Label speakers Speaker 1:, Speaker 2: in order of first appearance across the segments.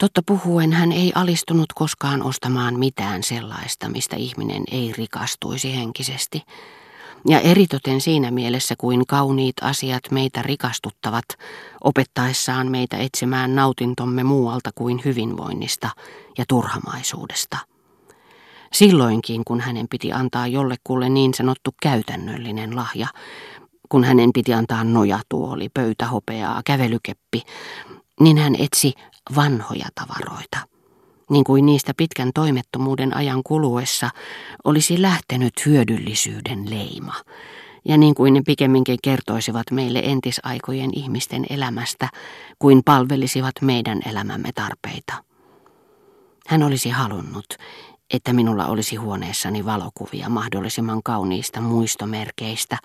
Speaker 1: Totta puhuen hän ei alistunut koskaan ostamaan mitään sellaista, mistä ihminen ei rikastuisi henkisesti. Ja eritoten siinä mielessä, kuin kauniit asiat meitä rikastuttavat, opettaessaan meitä etsimään nautintomme muualta kuin hyvinvoinnista ja turhamaisuudesta. Silloinkin, kun hänen piti antaa jollekulle niin sanottu käytännöllinen lahja, kun hänen piti antaa nojatuoli, pöytähopeaa, kävelykeppi, niin hän etsi vanhoja tavaroita, niin kuin niistä pitkän toimettomuuden ajan kuluessa olisi lähtenyt hyödyllisyyden leima, ja niin kuin ne pikemminkin kertoisivat meille entisaikojen ihmisten elämästä, kuin palvelisivat meidän elämämme tarpeita. Hän olisi halunnut, että minulla olisi huoneessani valokuvia mahdollisimman kauniista muistomerkeistä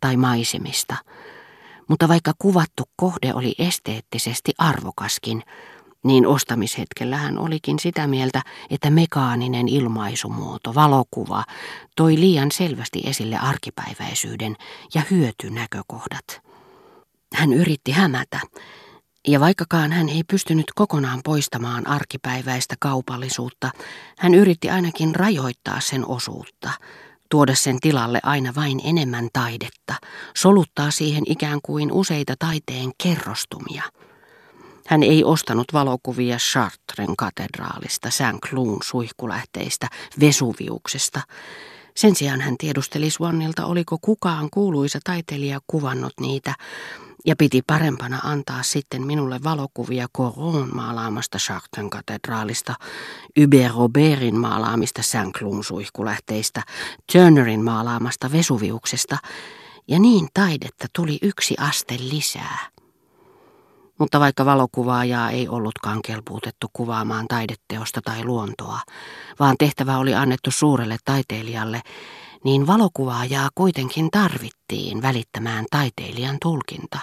Speaker 1: tai maisemista, mutta vaikka kuvattu kohde oli esteettisesti arvokaskin, niin ostamishetkellä hän olikin sitä mieltä, että mekaaninen ilmaisumuoto, valokuva, toi liian selvästi esille arkipäiväisyyden ja hyötynäkökohdat. Hän yritti hämätä, ja vaikkakaan hän ei pystynyt kokonaan poistamaan arkipäiväistä kaupallisuutta, hän yritti ainakin rajoittaa sen osuutta, tuoda sen tilalle aina vain enemmän taidetta, soluttaa siihen ikään kuin useita taiteen kerrostumia – hän ei ostanut valokuvia Chartren katedraalista, Saint Cloun suihkulähteistä, Vesuviuksesta. Sen sijaan hän tiedusteli Swannilta, oliko kukaan kuuluisa taiteilija kuvannut niitä, ja piti parempana antaa sitten minulle valokuvia Coron maalaamasta Chartren katedraalista, Hubert maalaamista Saint Cloun suihkulähteistä, Turnerin maalaamasta Vesuviuksesta, ja niin taidetta tuli yksi aste lisää. Mutta vaikka valokuvaajaa ei ollutkaan kelpuutettu kuvaamaan taideteosta tai luontoa, vaan tehtävä oli annettu suurelle taiteilijalle, niin valokuvaajaa kuitenkin tarvittiin välittämään taiteilijan tulkinta.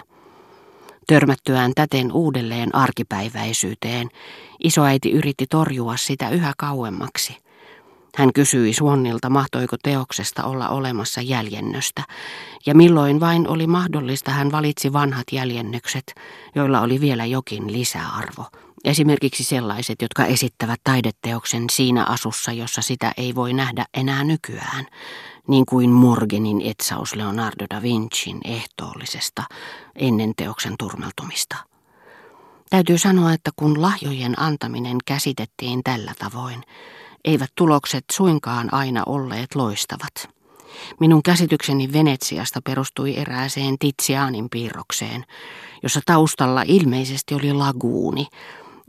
Speaker 1: Törmättyään täten uudelleen arkipäiväisyyteen, isoäiti yritti torjua sitä yhä kauemmaksi – hän kysyi Suonnilta, mahtoiko teoksesta olla olemassa jäljennöstä, ja milloin vain oli mahdollista, hän valitsi vanhat jäljennökset, joilla oli vielä jokin lisäarvo. Esimerkiksi sellaiset, jotka esittävät taideteoksen siinä asussa, jossa sitä ei voi nähdä enää nykyään, niin kuin Morgenin etsaus Leonardo da Vincin ehtoollisesta ennen teoksen turmeltumista. Täytyy sanoa, että kun lahjojen antaminen käsitettiin tällä tavoin, eivät tulokset suinkaan aina olleet loistavat. Minun käsitykseni Venetsiasta perustui erääseen Tizianin piirrokseen, jossa taustalla ilmeisesti oli laguuni,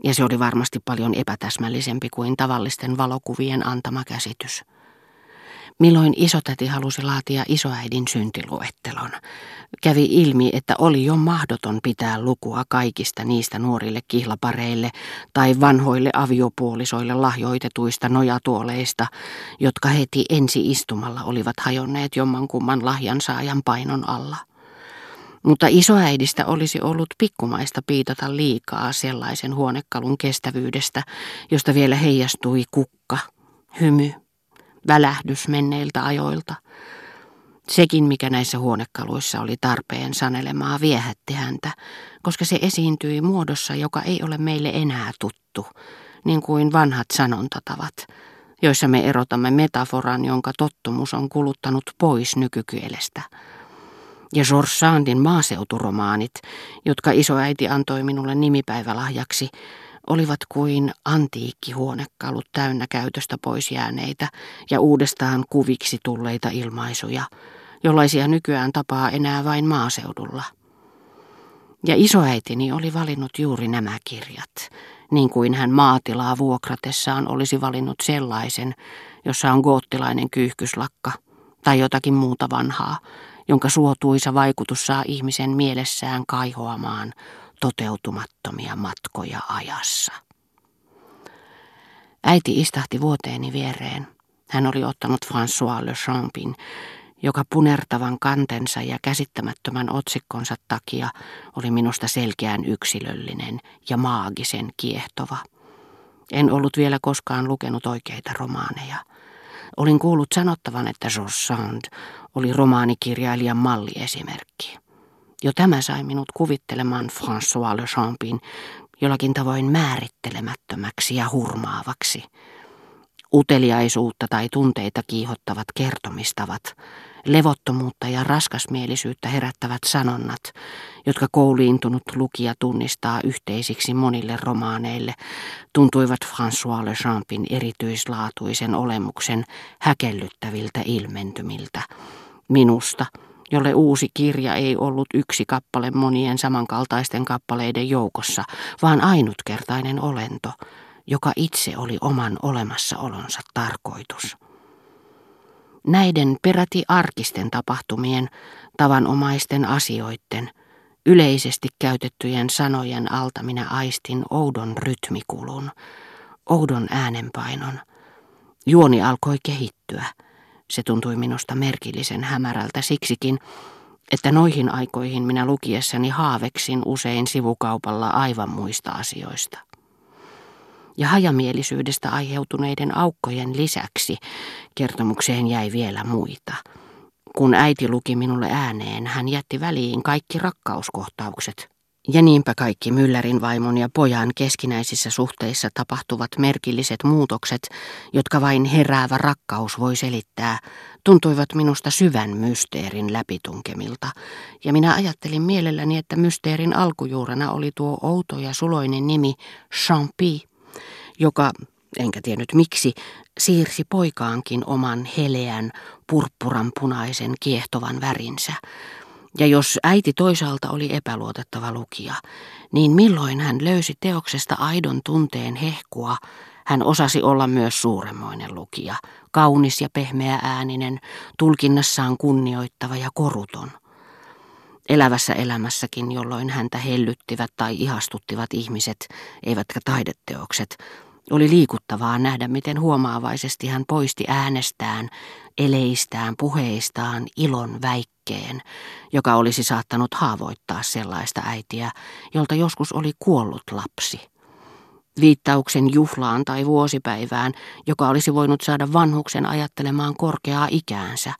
Speaker 1: ja se oli varmasti paljon epätäsmällisempi kuin tavallisten valokuvien antama käsitys. Milloin isotäti halusi laatia isoäidin syntiluettelon, kävi ilmi, että oli jo mahdoton pitää lukua kaikista niistä nuorille kihlapareille tai vanhoille aviopuolisoille lahjoitetuista nojatuoleista, jotka heti ensi istumalla olivat hajonneet jommankumman lahjansaajan painon alla. Mutta isoäidistä olisi ollut pikkumaista piitata liikaa sellaisen huonekalun kestävyydestä, josta vielä heijastui kukka, hymy välähdys menneiltä ajoilta. Sekin, mikä näissä huonekaluissa oli tarpeen sanelemaa, viehätti häntä, koska se esiintyi muodossa, joka ei ole meille enää tuttu, niin kuin vanhat sanontatavat, joissa me erotamme metaforan, jonka tottumus on kuluttanut pois nykykielestä. Ja George Sandin maaseuturomaanit, jotka isoäiti antoi minulle nimipäivälahjaksi, olivat kuin antiikkihuonekalut täynnä käytöstä pois jääneitä ja uudestaan kuviksi tulleita ilmaisuja, jollaisia nykyään tapaa enää vain maaseudulla. Ja isoäitini oli valinnut juuri nämä kirjat, niin kuin hän maatilaa vuokratessaan olisi valinnut sellaisen, jossa on goottilainen kyyhkyslakka tai jotakin muuta vanhaa, jonka suotuisa vaikutus saa ihmisen mielessään kaihoamaan toteutumattomia matkoja ajassa. Äiti istahti vuoteeni viereen. Hän oli ottanut François Le Champin, joka punertavan kantensa ja käsittämättömän otsikkonsa takia oli minusta selkeän yksilöllinen ja maagisen kiehtova. En ollut vielä koskaan lukenut oikeita romaaneja. Olin kuullut sanottavan, että George Sand oli romaanikirjailijan malliesimerkki. Jo tämä sai minut kuvittelemaan François Le Champin, jollakin tavoin määrittelemättömäksi ja hurmaavaksi. Uteliaisuutta tai tunteita kiihottavat kertomistavat, levottomuutta ja raskasmielisyyttä herättävät sanonnat, jotka kouliintunut lukija tunnistaa yhteisiksi monille romaaneille, tuntuivat François Le Champin erityislaatuisen olemuksen häkellyttäviltä ilmentymiltä. Minusta, jolle uusi kirja ei ollut yksi kappale monien samankaltaisten kappaleiden joukossa, vaan ainutkertainen olento, joka itse oli oman olemassaolonsa tarkoitus. Näiden peräti arkisten tapahtumien, tavanomaisten asioiden, yleisesti käytettyjen sanojen alta minä aistin oudon rytmikulun, oudon äänenpainon. Juoni alkoi kehittyä. Se tuntui minusta merkillisen hämärältä siksikin, että noihin aikoihin minä lukiessani haaveksin usein sivukaupalla aivan muista asioista ja hajamielisyydestä aiheutuneiden aukkojen lisäksi kertomukseen jäi vielä muita. Kun äiti luki minulle ääneen, hän jätti väliin kaikki rakkauskohtaukset. Ja niinpä kaikki Müllerin vaimon ja pojan keskinäisissä suhteissa tapahtuvat merkilliset muutokset, jotka vain heräävä rakkaus voi selittää, tuntuivat minusta syvän mysteerin läpitunkemilta, ja minä ajattelin mielelläni, että mysteerin alkujuurena oli tuo outo ja suloinen nimi Champy joka, enkä tiennyt miksi, siirsi poikaankin oman heleän, purppuran punaisen kiehtovan värinsä. Ja jos äiti toisaalta oli epäluotettava lukija, niin milloin hän löysi teoksesta aidon tunteen hehkua, hän osasi olla myös suuremmoinen lukija, kaunis ja pehmeä ääninen, tulkinnassaan kunnioittava ja koruton. Elävässä elämässäkin, jolloin häntä hellyttivät tai ihastuttivat ihmiset, eivätkä taideteokset, oli liikuttavaa nähdä, miten huomaavaisesti hän poisti äänestään, eleistään, puheistaan ilon väikkeen, joka olisi saattanut haavoittaa sellaista äitiä, jolta joskus oli kuollut lapsi. Viittauksen juhlaan tai vuosipäivään, joka olisi voinut saada vanhuksen ajattelemaan korkeaa ikäänsä,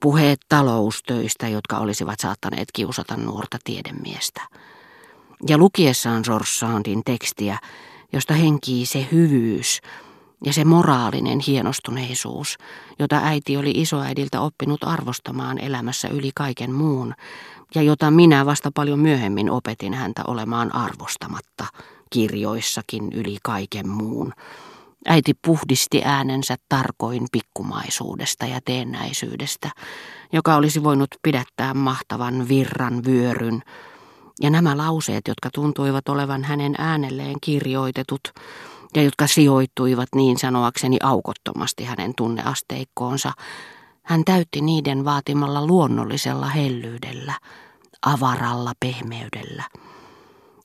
Speaker 1: puheet taloustöistä, jotka olisivat saattaneet kiusata nuorta tiedemiestä. Ja lukiessaan George Sandin tekstiä, josta henkii se hyvyys ja se moraalinen hienostuneisuus, jota äiti oli isoäidiltä oppinut arvostamaan elämässä yli kaiken muun, ja jota minä vasta paljon myöhemmin opetin häntä olemaan arvostamatta kirjoissakin yli kaiken muun. Äiti puhdisti äänensä tarkoin pikkumaisuudesta ja teennäisyydestä, joka olisi voinut pidättää mahtavan virran vyöryn, ja nämä lauseet, jotka tuntuivat olevan hänen äänelleen kirjoitetut ja jotka sijoittuivat niin sanoakseni aukottomasti hänen tunneasteikkoonsa, hän täytti niiden vaatimalla luonnollisella hellyydellä, avaralla pehmeydellä.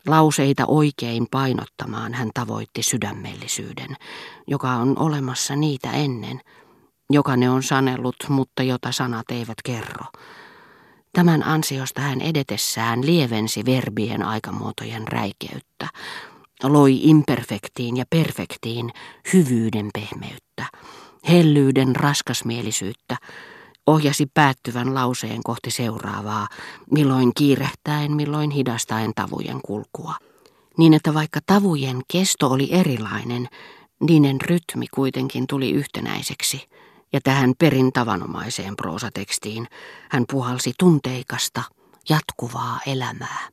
Speaker 1: Lauseita oikein painottamaan hän tavoitti sydämellisyyden, joka on olemassa niitä ennen, joka ne on sanellut, mutta jota sanat eivät kerro. Tämän ansiosta hän edetessään lievensi verbien aikamuotojen räikeyttä, loi imperfektiin ja perfektiin hyvyyden pehmeyttä, hellyyden raskasmielisyyttä, ohjasi päättyvän lauseen kohti seuraavaa, milloin kiirehtäen, milloin hidastaen tavujen kulkua. Niin että vaikka tavujen kesto oli erilainen, niiden rytmi kuitenkin tuli yhtenäiseksi – ja tähän perin tavanomaiseen proosatekstiin hän puhalsi tunteikasta, jatkuvaa elämää.